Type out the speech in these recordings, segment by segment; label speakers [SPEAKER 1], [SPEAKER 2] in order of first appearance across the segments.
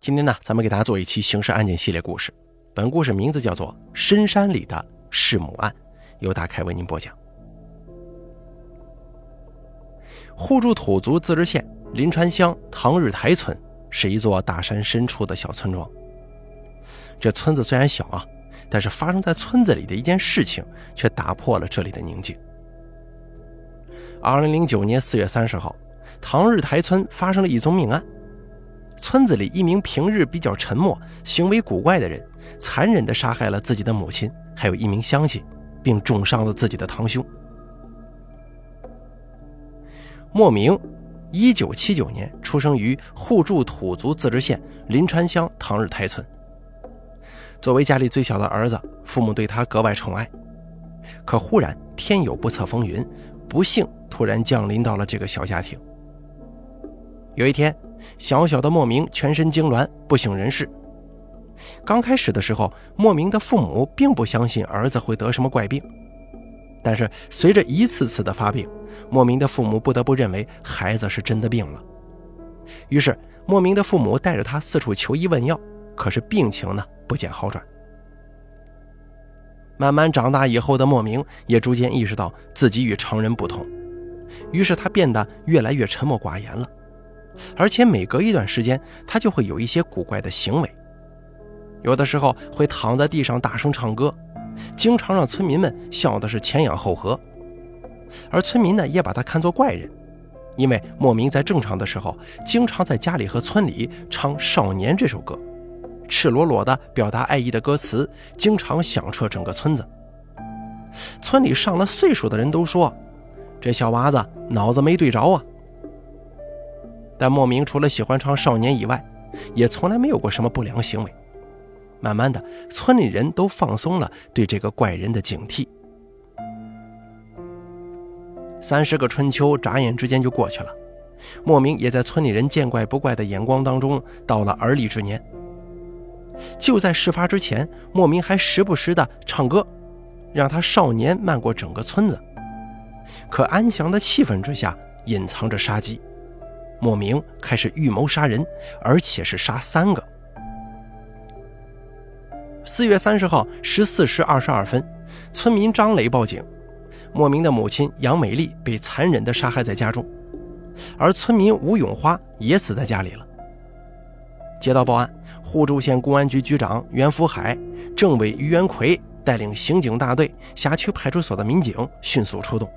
[SPEAKER 1] 今天呢，咱们给大家做一期刑事案件系列故事。本故事名字叫做《深山里的弑母案》，由大开为您播讲。互助土族自治县临川乡唐日台村是一座大山深处的小村庄。这村子虽然小啊，但是发生在村子里的一件事情却打破了这里的宁静。二零零九年四月三十号，唐日台村发生了一宗命案。村子里一名平日比较沉默、行为古怪的人，残忍地杀害了自己的母亲，还有一名乡亲，并重伤了自己的堂兄。莫名，一九七九年出生于互助土族自治县临川乡唐日台村。作为家里最小的儿子，父母对他格外宠爱。可忽然天有不测风云，不幸突然降临到了这个小家庭。有一天。小小的莫名全身痉挛，不省人事。刚开始的时候，莫名的父母并不相信儿子会得什么怪病，但是随着一次次的发病，莫名的父母不得不认为孩子是真的病了。于是，莫名的父母带着他四处求医问药，可是病情呢不见好转。慢慢长大以后的莫名也逐渐意识到自己与常人不同，于是他变得越来越沉默寡言了。而且每隔一段时间，他就会有一些古怪的行为，有的时候会躺在地上大声唱歌，经常让村民们笑的是前仰后合。而村民呢，也把他看作怪人，因为莫名在正常的时候，经常在家里和村里唱《少年》这首歌，赤裸裸的表达爱意的歌词，经常响彻整个村子。村里上了岁数的人都说，这小娃子脑子没对着啊。但莫名除了喜欢唱少年以外，也从来没有过什么不良行为。慢慢的，村里人都放松了对这个怪人的警惕。三十个春秋眨眼之间就过去了，莫名也在村里人见怪不怪的眼光当中到了而立之年。就在事发之前，莫名还时不时的唱歌，让他少年漫过整个村子。可安详的气氛之下，隐藏着杀机。莫名开始预谋杀人，而且是杀三个。四月三十号十四时二十二分，村民张磊报警，莫名的母亲杨美丽被残忍地杀害在家中，而村民吴永花也死在家里了。接到报案，互助县公安局局长袁福海、政委于元奎带领刑警大队、辖区派出所的民警迅速出动，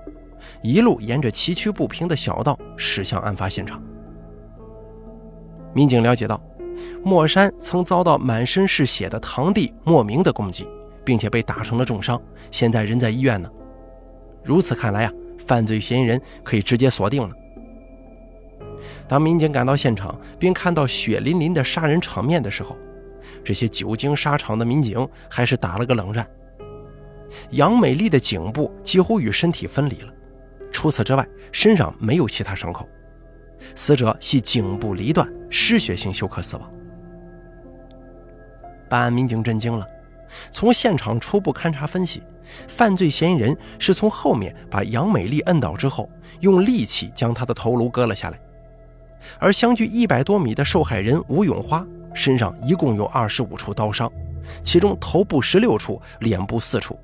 [SPEAKER 1] 一路沿着崎岖不平的小道驶向案发现场。民警了解到，莫山曾遭到满身是血的堂弟莫名的攻击，并且被打成了重伤，现在人在医院呢。如此看来啊，犯罪嫌疑人可以直接锁定了。当民警赶到现场，并看到血淋淋的杀人场面的时候，这些久经沙场的民警还是打了个冷战。杨美丽的颈部几乎与身体分离了，除此之外，身上没有其他伤口。死者系颈部离断，失血性休克死亡。办案民警震惊了，从现场初步勘查分析，犯罪嫌疑人是从后面把杨美丽摁倒之后，用利器将她的头颅割了下来。而相距一百多米的受害人吴永花身上一共有二十五处刀伤，其中头部十六处，脸部四处，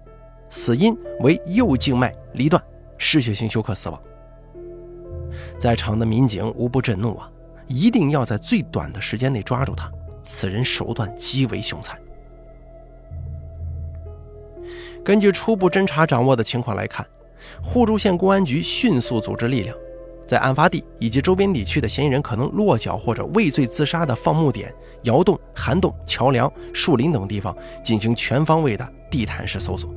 [SPEAKER 1] 死因为右静脉离断，失血性休克死亡。在场的民警无不震怒啊！一定要在最短的时间内抓住他。此人手段极为凶残。根据初步侦查掌握的情况来看，互助县公安局迅速组织力量，在案发地以及周边地区的嫌疑人可能落脚或者畏罪自杀的放牧点、窑洞、涵洞、桥梁、树林等地方进行全方位的地毯式搜索。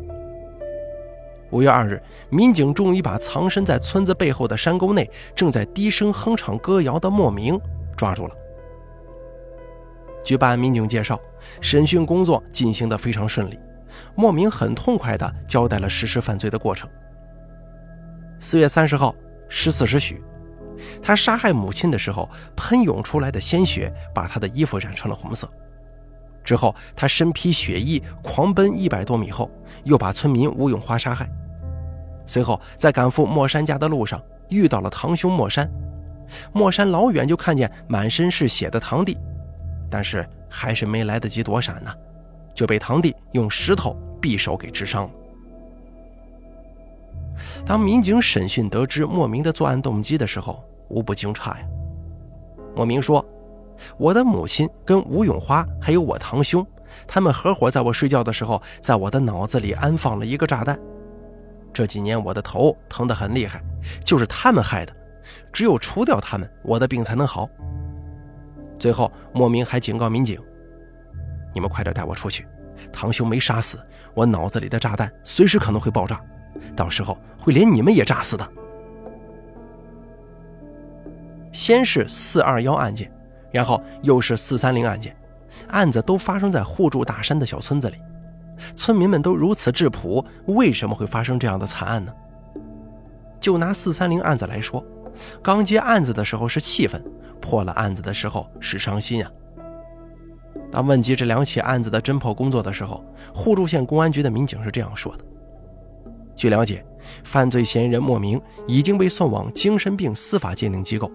[SPEAKER 1] 五月二日，民警终于把藏身在村子背后的山沟内、正在低声哼唱歌谣的莫名抓住了。据办案民警介绍，审讯工作进行得非常顺利，莫名很痛快地交代了实施犯罪的过程。四月三十号十四时许，他杀害母亲的时候，喷涌出来的鲜血把他的衣服染成了红色。之后，他身披血衣，狂奔一百多米后，又把村民吴永花杀害。随后，在赶赴莫山家的路上，遇到了堂兄莫山。莫山老远就看见满身是血的堂弟，但是还是没来得及躲闪呢，就被堂弟用石头匕首给致伤了。当民警审讯得知莫名的作案动机的时候，无不惊诧呀。莫名说：“我的母亲跟吴永花还有我堂兄，他们合伙在我睡觉的时候，在我的脑子里安放了一个炸弹。这几年我的头疼得很厉害，就是他们害的。只有除掉他们，我的病才能好。”最后，莫名还警告民警：“你们快点带我出去，堂兄没杀死我，脑子里的炸弹随时可能会爆炸。”到时候会连你们也炸死的。先是四二幺案件，然后又是四三零案件，案子都发生在互助大山的小村子里，村民们都如此质朴，为什么会发生这样的惨案呢？就拿四三零案子来说，刚接案子的时候是气愤，破了案子的时候是伤心啊。当问及这两起案子的侦破工作的时候，互助县公安局的民警是这样说的。据了解，犯罪嫌疑人莫名已经被送往精神病司法鉴定机构。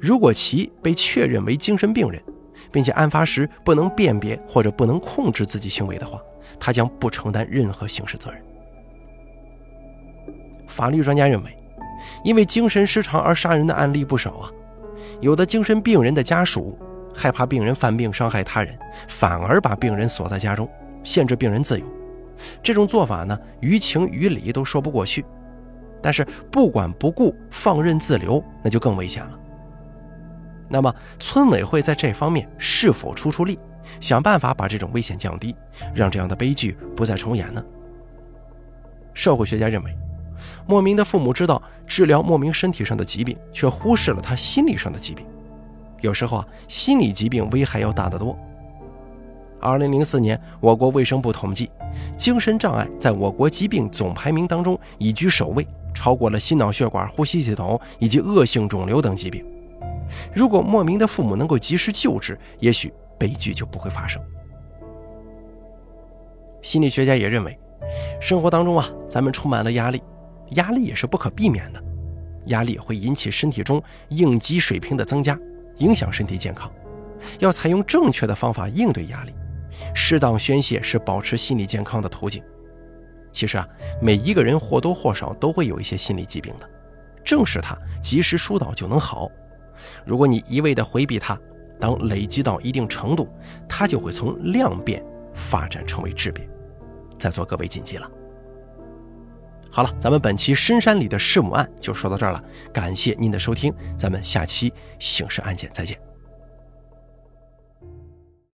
[SPEAKER 1] 如果其被确认为精神病人，并且案发时不能辨别或者不能控制自己行为的话，他将不承担任何刑事责任。法律专家认为，因为精神失常而杀人的案例不少啊。有的精神病人的家属害怕病人犯病伤害他人，反而把病人锁在家中，限制病人自由。这种做法呢，于情于理都说不过去，但是不管不顾、放任自流，那就更危险了。那么，村委会在这方面是否出出力，想办法把这种危险降低，让这样的悲剧不再重演呢？社会学家认为，莫名的父母知道治疗莫名身体上的疾病，却忽视了他心理上的疾病。有时候啊，心理疾病危害要大得多。二零零四年，我国卫生部统计，精神障碍在我国疾病总排名当中已居首位，超过了心脑血管、呼吸系统以及恶性肿瘤等疾病。如果莫名的父母能够及时救治，也许悲剧就不会发生。心理学家也认为，生活当中啊，咱们充满了压力，压力也是不可避免的，压力会引起身体中应激水平的增加，影响身体健康。要采用正确的方法应对压力。适当宣泄是保持心理健康的途径。其实啊，每一个人或多或少都会有一些心理疾病的，正视它，及时疏导就能好。如果你一味的回避它，当累积到一定程度，它就会从量变发展成为质变。在座各位谨记了。好了，咱们本期深山里的弑母案就说到这儿了，感谢您的收听，咱们下期刑事案件再见。